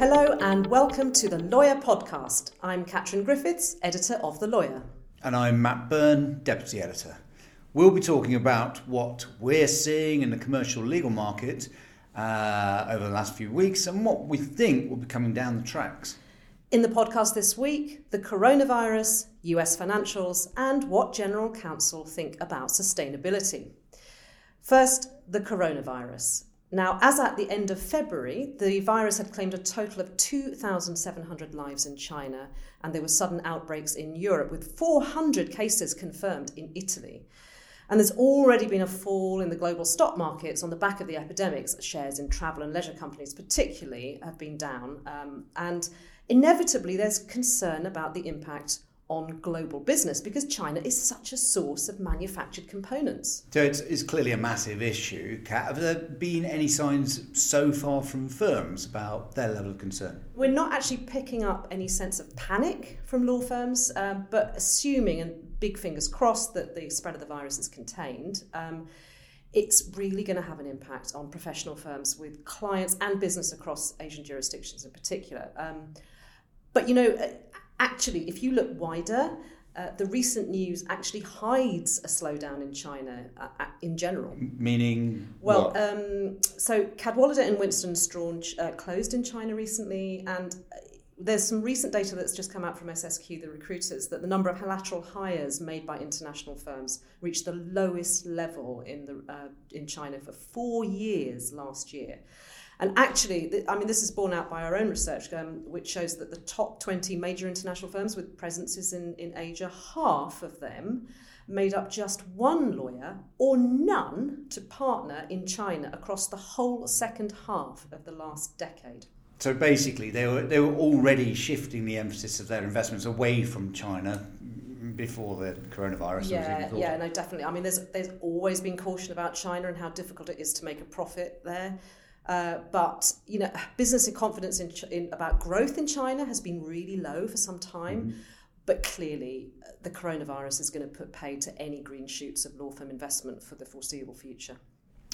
Hello and welcome to the Lawyer Podcast. I'm Catherine Griffiths, editor of The Lawyer. And I'm Matt Byrne, deputy editor. We'll be talking about what we're seeing in the commercial legal market uh, over the last few weeks and what we think will be coming down the tracks. In the podcast this week, the coronavirus, US financials, and what General Counsel think about sustainability. First, the coronavirus. Now, as at the end of February, the virus had claimed a total of 2,700 lives in China, and there were sudden outbreaks in Europe, with 400 cases confirmed in Italy. And there's already been a fall in the global stock markets on the back of the epidemics. Shares in travel and leisure companies, particularly, have been down. Um, and inevitably, there's concern about the impact on global business because China is such a source of manufactured components. So it's, it's clearly a massive issue. Kat, have there been any signs so far from firms about their level of concern? We're not actually picking up any sense of panic from law firms, um, but assuming, and big fingers crossed, that the spread of the virus is contained. Um, it's really going to have an impact on professional firms with clients and business across Asian jurisdictions in particular. Um, but you know, actually, if you look wider, uh, the recent news actually hides a slowdown in China uh, uh in general. Meaning, well, um, so Cadwalader and Winston Strawn uh, closed in China recently, and uh, there's some recent data that's just come out from SSQ, the recruiters, that the number of lateral hires made by international firms reached the lowest level in the uh, in China for four years last year. And actually, I mean, this is borne out by our own research, um, which shows that the top 20 major international firms with presences in, in Asia, half of them made up just one lawyer or none to partner in China across the whole second half of the last decade. So basically, they were, they were already shifting the emphasis of their investments away from China before the coronavirus yeah, Yeah, no, definitely. I mean, there's there's always been caution about China and how difficult it is to make a profit there. Uh, but you know, business and confidence in, in, about growth in China has been really low for some time. Mm-hmm. But clearly, uh, the coronavirus is going to put pay to any green shoots of law firm investment for the foreseeable future.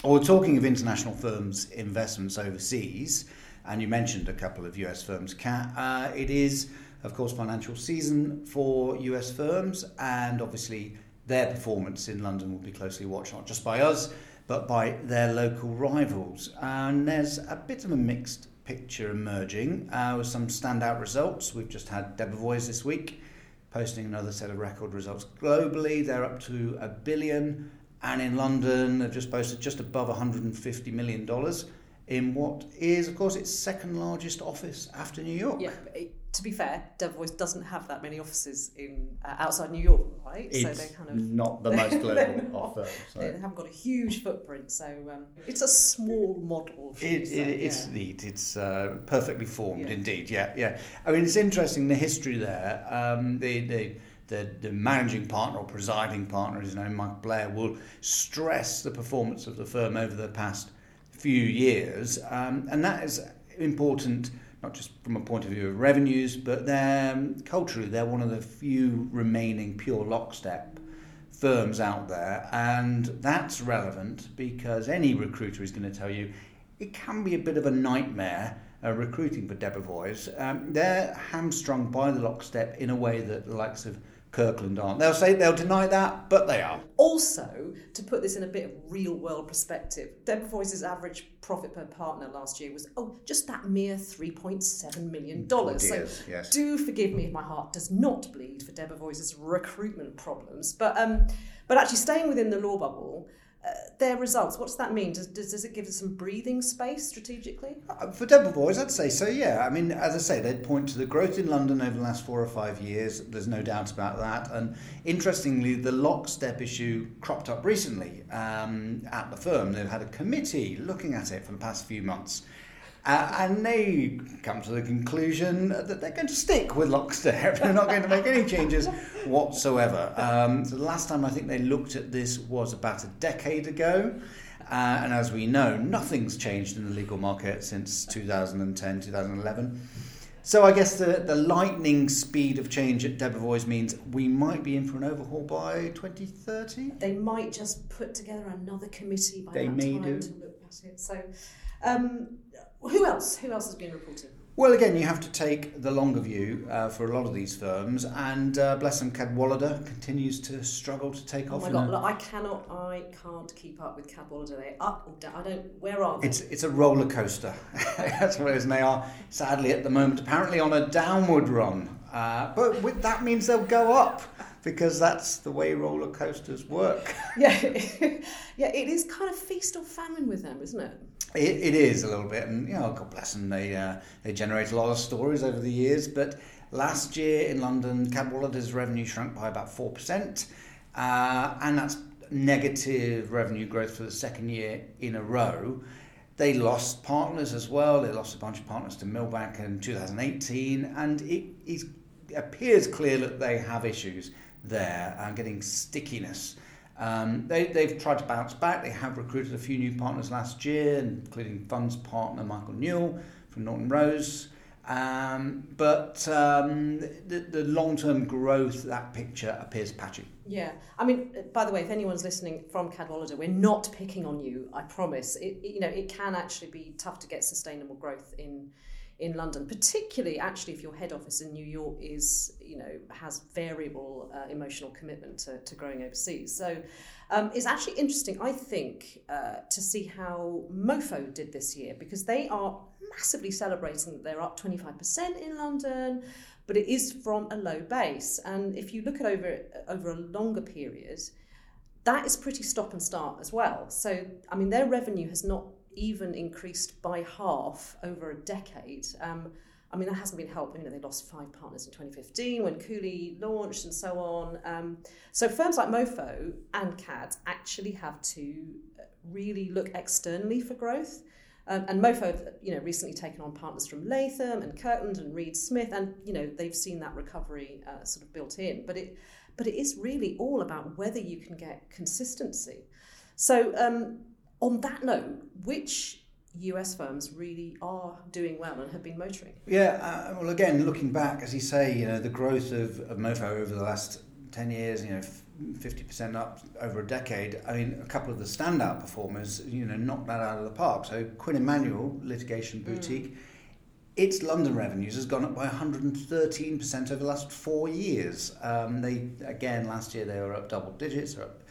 Well, talking of international firms' investments overseas, and you mentioned a couple of US firms, Kat, uh, it is, of course, financial season for US firms, and obviously their performance in London will be closely watched, not just by us, but by their local rivals. And there's a bit of a mixed picture emerging uh, with some standout results. We've just had Debevoise this week posting another set of record results globally. They're up to a billion, and in London, they've just posted just above $150 million in what is, of course, its second largest office after New York. To be fair, Debevoise doesn't have that many offices in uh, outside New York, right? It's so they're kind of not the most global of them. So. They haven't got a huge footprint, so um, it's a small model. It, it, it's yeah. neat. It's uh, perfectly formed, yeah. indeed. Yeah, yeah. I mean, it's interesting the history there. Um, the the the, the managing partner or presiding partner, as you know, Mike Blair, will stress the performance of the firm over the past few years, um, and that is important not just from a point of view of revenues, but they're um, culturally they're one of the few remaining pure lockstep firms out there, and that's relevant because any recruiter is going to tell you it can be a bit of a nightmare uh, recruiting for Debevoise. Um, they're hamstrung by the lockstep in a way that the likes of Kirkland aren't. They'll say they'll deny that, but they are. Also, to put this in a bit of real world perspective, Debevoise's average profit per partner last year was oh just that mere three point seven million dollars. So yes. do forgive me if my heart does not bleed for Debevoise's recruitment problems. But um, but actually staying within the law bubble. Their results. What does that mean? Does, does, does it give us some breathing space strategically? Uh, for Boys, I'd say so, yeah. I mean, as I say, they'd point to the growth in London over the last four or five years. There's no doubt about that. And interestingly, the lockstep issue cropped up recently um, at the firm. They've had a committee looking at it for the past few months. Uh, and they come to the conclusion that they're going to stick with lockstep. they're not going to make any changes whatsoever. Um, so the last time I think they looked at this was about a decade ago. Uh, and as we know, nothing's changed in the legal market since 2010, 2011. So I guess the, the lightning speed of change at Debevoise means we might be in for an overhaul by 2030. They might just put together another committee by they that may time do. to look at it. So um, who else? Who else has been reported? Well, again, you have to take the longer view uh, for a lot of these firms, and uh, bless them, Cadwalader continues to struggle to take oh off. my god! Look, I cannot, I can't keep up with Cadwalader. They up or down. I don't. Where are they? It's it's a roller coaster. That's what it is, and they are sadly at the moment apparently on a downward run. Uh, but with, that means they'll go up because that's the way roller coasters work. yeah, yeah. It is kind of feast or famine with them, isn't it? It, it is a little bit, and you know, God bless them. They uh, they generate a lot of stories over the years. But last year in London, Cadwalader's revenue shrunk by about four percent, uh, and that's negative revenue growth for the second year in a row. They lost partners as well. They lost a bunch of partners to Milbank in 2018, and it, it appears clear that they have issues there, uh, getting stickiness. Um, they, they've tried to bounce back. They have recruited a few new partners last year, including funds partner Michael Newell from Norton Rose. Um, but um, the, the long term growth, that picture appears patchy. Yeah, I mean, by the way, if anyone's listening from Cadwalader, we're not picking on you. I promise. It, you know, it can actually be tough to get sustainable growth in in London, particularly actually if your head office in New York is, you know, has variable uh, emotional commitment to, to growing overseas. So um, it's actually interesting, I think, uh, to see how Mofo did this year because they are massively celebrating that they're up 25% in London, but it is from a low base. And if you look at over over a longer period, that is pretty stop and start as well. So I mean, their revenue has not even increased by half over a decade. Um, I mean, that hasn't been helped. You know, they lost five partners in 2015 when Cooley launched and so on. Um, so firms like Mofo and CAD actually have to really look externally for growth. Um, and Mofo, you know, recently taken on partners from Latham and Kirkland and Reed Smith, and you know they've seen that recovery uh, sort of built in. But it, but it is really all about whether you can get consistency. So um, on that note, which US firms really are doing well and have been motoring? Yeah, uh, well, again, looking back, as you say, you know, the growth of, of Mofo over the last 10 years, you know, 50% up over a decade. I mean, a couple of the standout performers, you know, knocked that out of the park. So Quinn Emanuel, litigation mm. boutique, mm. its London revenues has gone up by 113% over the last four years. Um, they, again, last year they were up double digits, they're up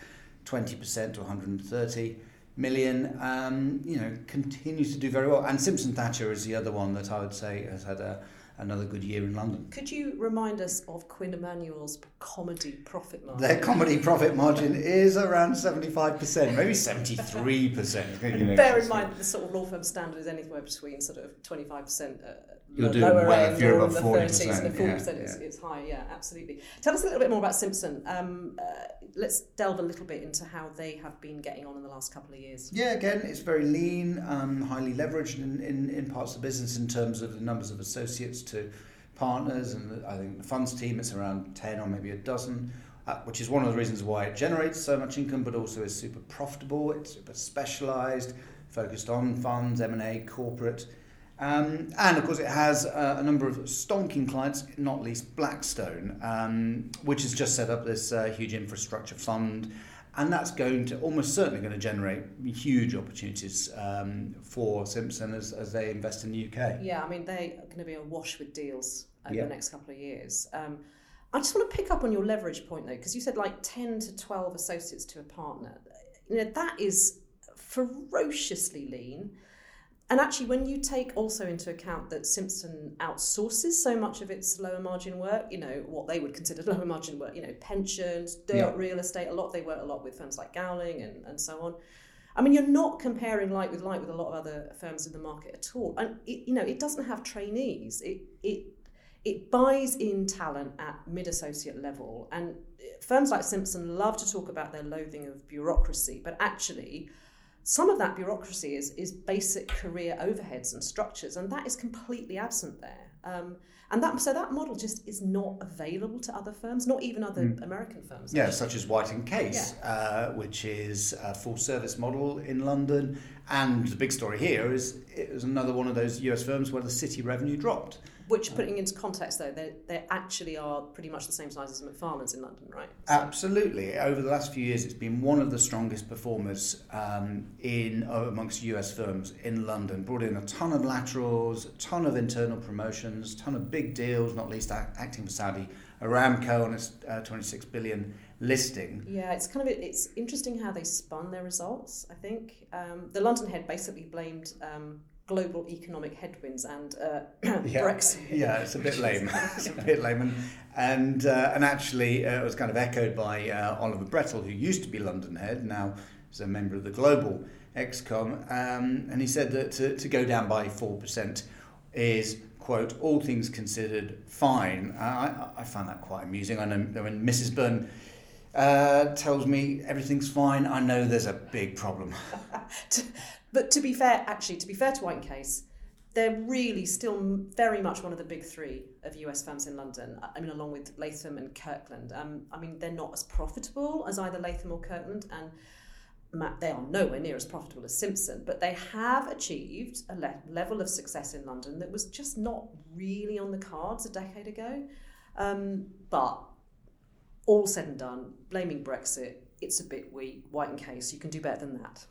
20% to 130 million, um, you know, continues to do very well. And Simpson Thacher is the other one that I would say has had a, another good year in London. Could you remind us of Quinn Emanuel's comedy profit margin? Their comedy profit margin is around 75%, maybe 73%. Bear in mind that the sort of law firm standard is anywhere between sort of 25% uh, You're doing well if you're above 40%. And 40% yeah, is, yeah. is high, yeah, absolutely. Tell us a little bit more about Simpson. Um, uh, let's delve a little bit into how they have been getting on in the last couple of years. Yeah, again, it's very lean, um, highly leveraged in, in, in parts of the business in terms of the numbers of associates to partners. And I think the funds team, it's around 10 or maybe a dozen. Uh, which is one of the reasons why it generates so much income, but also is super profitable. It's super specialised, focused on funds, M and A, corporate, um, and of course, it has uh, a number of stonking clients, not least Blackstone, um, which has just set up this uh, huge infrastructure fund. And that's going to almost certainly going to generate huge opportunities um, for Simpson as, as they invest in the UK. Yeah, I mean, they're going to be awash with deals over the next couple of years. Um, I just want to pick up on your leverage point, though, because you said like 10 to 12 associates to a partner. You know, that is ferociously lean. And actually, when you take also into account that Simpson outsources so much of its lower margin work, you know, what they would consider lower margin work, you know, pensions, dirt, yeah. real estate, a lot, they work a lot with firms like Gowling and, and so on. I mean, you're not comparing like with like with a lot of other firms in the market at all. And, it, you know, it doesn't have trainees. It, it, it buys in talent at mid associate level. And eh, firms like Simpson love to talk about their loathing of bureaucracy, but actually, some of that bureaucracy is, is basic career overheads and structures, and that is completely absent there. Um, and that so that model just is not available to other firms, not even other mm. American firms. Yeah, such as White and Case, yeah. uh, which is a full service model in London. And the big story here is it was another one of those US firms where the city revenue dropped. Which, putting into context though, they they actually are pretty much the same size as Macfarlanes in London, right? So. Absolutely. Over the last few years, it's been one of the strongest performers um, in uh, amongst US firms in London. Brought in a ton of laterals, a ton of internal promotions, a ton of big deals, not least acting for Saudi Aramco on its uh, 26 billion listing. Yeah, it's kind of it's interesting how they spun their results. I think um, the London head basically blamed. Um, global economic headwinds and uh, yeah, Brexit. Yeah, it's a bit lame. it's a bit lame, and and, uh, and actually uh, it was kind of echoed by uh, Oliver Brettle, who used to be London head, now is a member of the global Excom, um, and he said that to, to go down by four percent is quote all things considered fine. I, I find that quite amusing. I know when Mrs. Byrne uh, tells me everything's fine, I know there's a big problem. but to be fair, actually, to be fair to White and Case, they're really still very much one of the big three of US firms in London. I mean, along with Latham and Kirkland. Um, I mean, they're not as profitable as either Latham or Kirkland, and they are nowhere near as profitable as Simpson, but they have achieved a le- level of success in London that was just not really on the cards a decade ago. Um, but all said and done, blaming Brexit, it's a bit weak. White and Case, you can do better than that.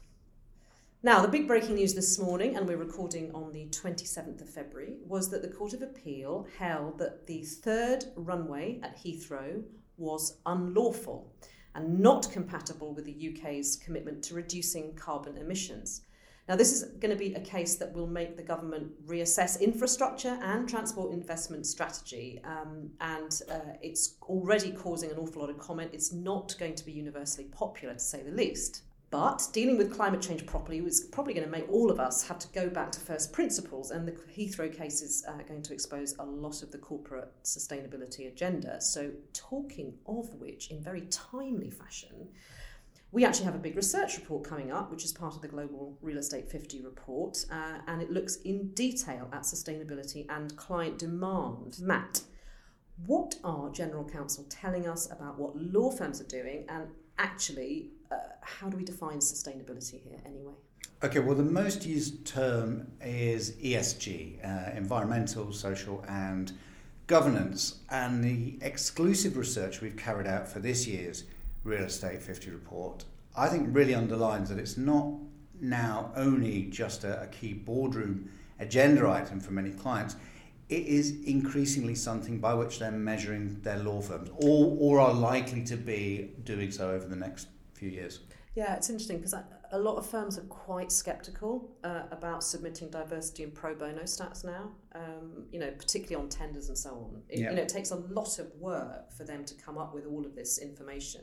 Now, the big breaking news this morning, and we're recording on the 27th of February, was that the Court of Appeal held that the third runway at Heathrow was unlawful and not compatible with the UK's commitment to reducing carbon emissions. Now, this is going to be a case that will make the government reassess infrastructure and transport investment strategy, um, and uh, it's already causing an awful lot of comment. It's not going to be universally popular, to say the least. But dealing with climate change properly was probably going to make all of us have to go back to first principles, and the Heathrow case is uh, going to expose a lot of the corporate sustainability agenda. So, talking of which, in very timely fashion, we actually have a big research report coming up, which is part of the Global Real Estate 50 report, uh, and it looks in detail at sustainability and client demand. Matt, what are General Counsel telling us about what law firms are doing, and actually, uh, how do we define sustainability here anyway? Okay, well, the most used term is ESG, uh, environmental, social, and governance. And the exclusive research we've carried out for this year's Real Estate 50 report, I think really underlines that it's not now only just a, a key boardroom agenda item for many clients. It is increasingly something by which they're measuring their law firms, or, or are likely to be doing so over the next few years. Yeah, it's interesting because a lot of firms are quite sceptical uh, about submitting diversity and pro bono stats now. Um, you know, particularly on tenders and so on. It, yeah. You know, it takes a lot of work for them to come up with all of this information.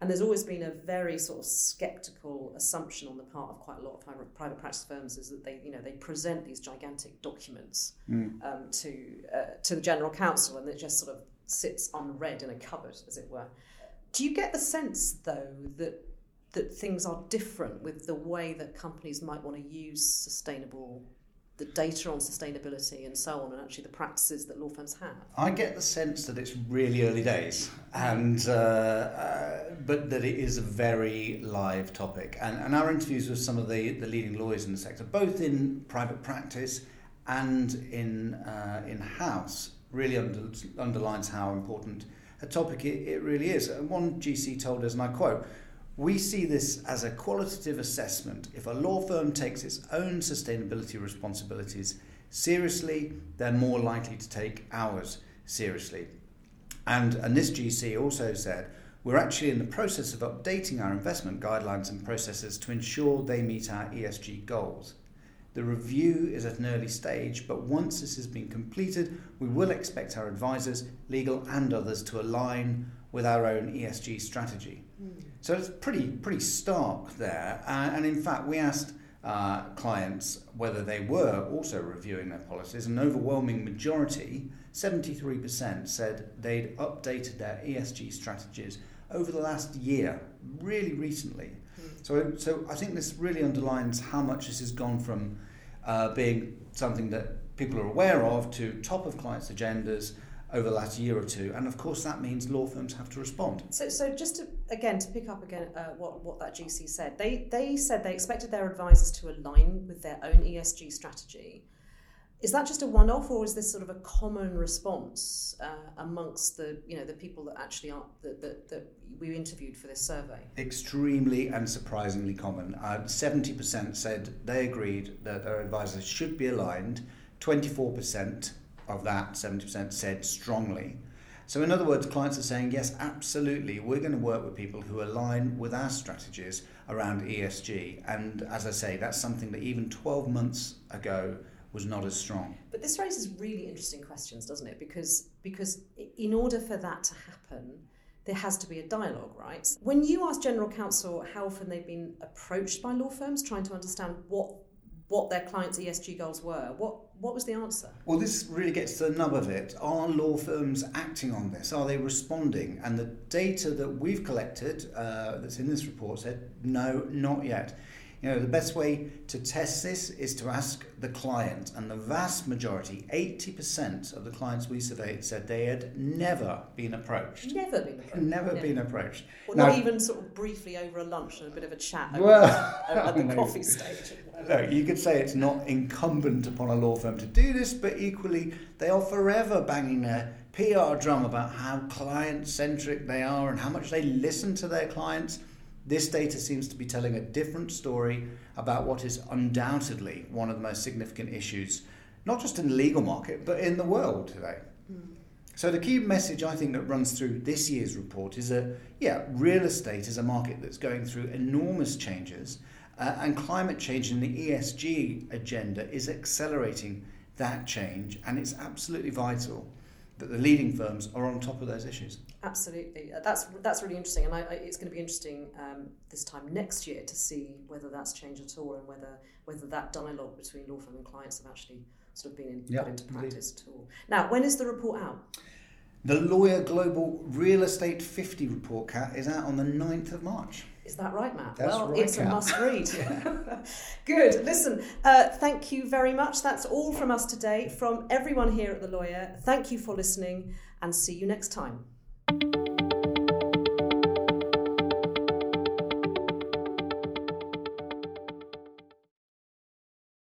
And there's always been a very sort of skeptical assumption on the part of quite a lot of private practice firms is that they, you know, they present these gigantic documents mm. um, to uh, to the general counsel, and it just sort of sits unread in a cupboard, as it were. Do you get the sense, though, that that things are different with the way that companies might want to use sustainable the data on sustainability and so on, and actually the practices that law firms have? I get the sense that it's really early days, and uh, uh, but that it is a very live topic. And, and our interviews with some of the, the leading lawyers in the sector, both in private practice and in uh, in house, really under, underlines how important a topic it, it really is. And one GC told us, and I quote we see this as a qualitative assessment. If a law firm takes its own sustainability responsibilities seriously, they're more likely to take ours seriously. And, and this GC also said, we're actually in the process of updating our investment guidelines and processes to ensure they meet our ESG goals. The review is at an early stage, but once this has been completed, we will expect our advisors, legal and others, to align with our own ESG strategy. Mm. So it's pretty pretty stark there. Uh, and in fact, we asked uh, clients whether they were also reviewing their policies. An overwhelming majority, 73%, said they'd updated their ESG strategies over the last year, really recently. Mm. So, so I think this really underlines how much this has gone from uh, being something that people are aware of to top of clients' agendas over the last year or two. And of course, that means law firms have to respond. So, so just to, again, to pick up again uh, what, what that GC said, they, they said they expected their advisors to align with their own ESG strategy. Is that just a one-off, or is this sort of a common response uh, amongst the you know the people that actually are that, that, that we interviewed for this survey? Extremely and surprisingly common. Uh, seventy percent said they agreed that their advisors should be aligned. Twenty-four percent of that seventy percent said strongly. So, in other words, clients are saying, yes, absolutely, we're going to work with people who align with our strategies around ESG. And as I say, that's something that even 12 months ago was not as strong. But this raises really interesting questions, doesn't it? Because because in order for that to happen, there has to be a dialogue, right? When you ask general counsel how often they've been approached by law firms trying to understand what what their clients' ESG goals were, what what was the answer? Well, this really gets to the nub of it. Are law firms acting on this? Are they responding? And the data that we've collected, uh, that's in this report, said no, not yet. You know, the best way to test this is to ask the client, and the vast majority, 80% of the clients we surveyed said they had never been approached. Never been approached. Never been approached. Well, now, not even sort of briefly over a lunch and a bit of a chat well, at the coffee stage. Look, you could say it's not incumbent upon a law firm to do this, but equally, they are forever banging their PR drum about how client centric they are and how much they listen to their clients this data seems to be telling a different story about what is undoubtedly one of the most significant issues, not just in the legal market, but in the world today. Mm. So, the key message I think that runs through this year's report is that, yeah, real estate is a market that's going through enormous changes, uh, and climate change in the ESG agenda is accelerating that change, and it's absolutely vital that the leading firms are on top of those issues. Absolutely, uh, that's that's really interesting, and I, I, it's going to be interesting um, this time next year to see whether that's changed at all, and whether whether that dialogue between law firm and clients have actually sort of been in, yep, put into practice indeed. at all. Now, when is the report out? The Lawyer Global Real Estate 50 report, Cat, is out on the 9th of March. Is that right, Matt? That's well, right, it's a must read. Good. Listen, uh, thank you very much. That's all from us today. From everyone here at The Lawyer, thank you for listening and see you next time.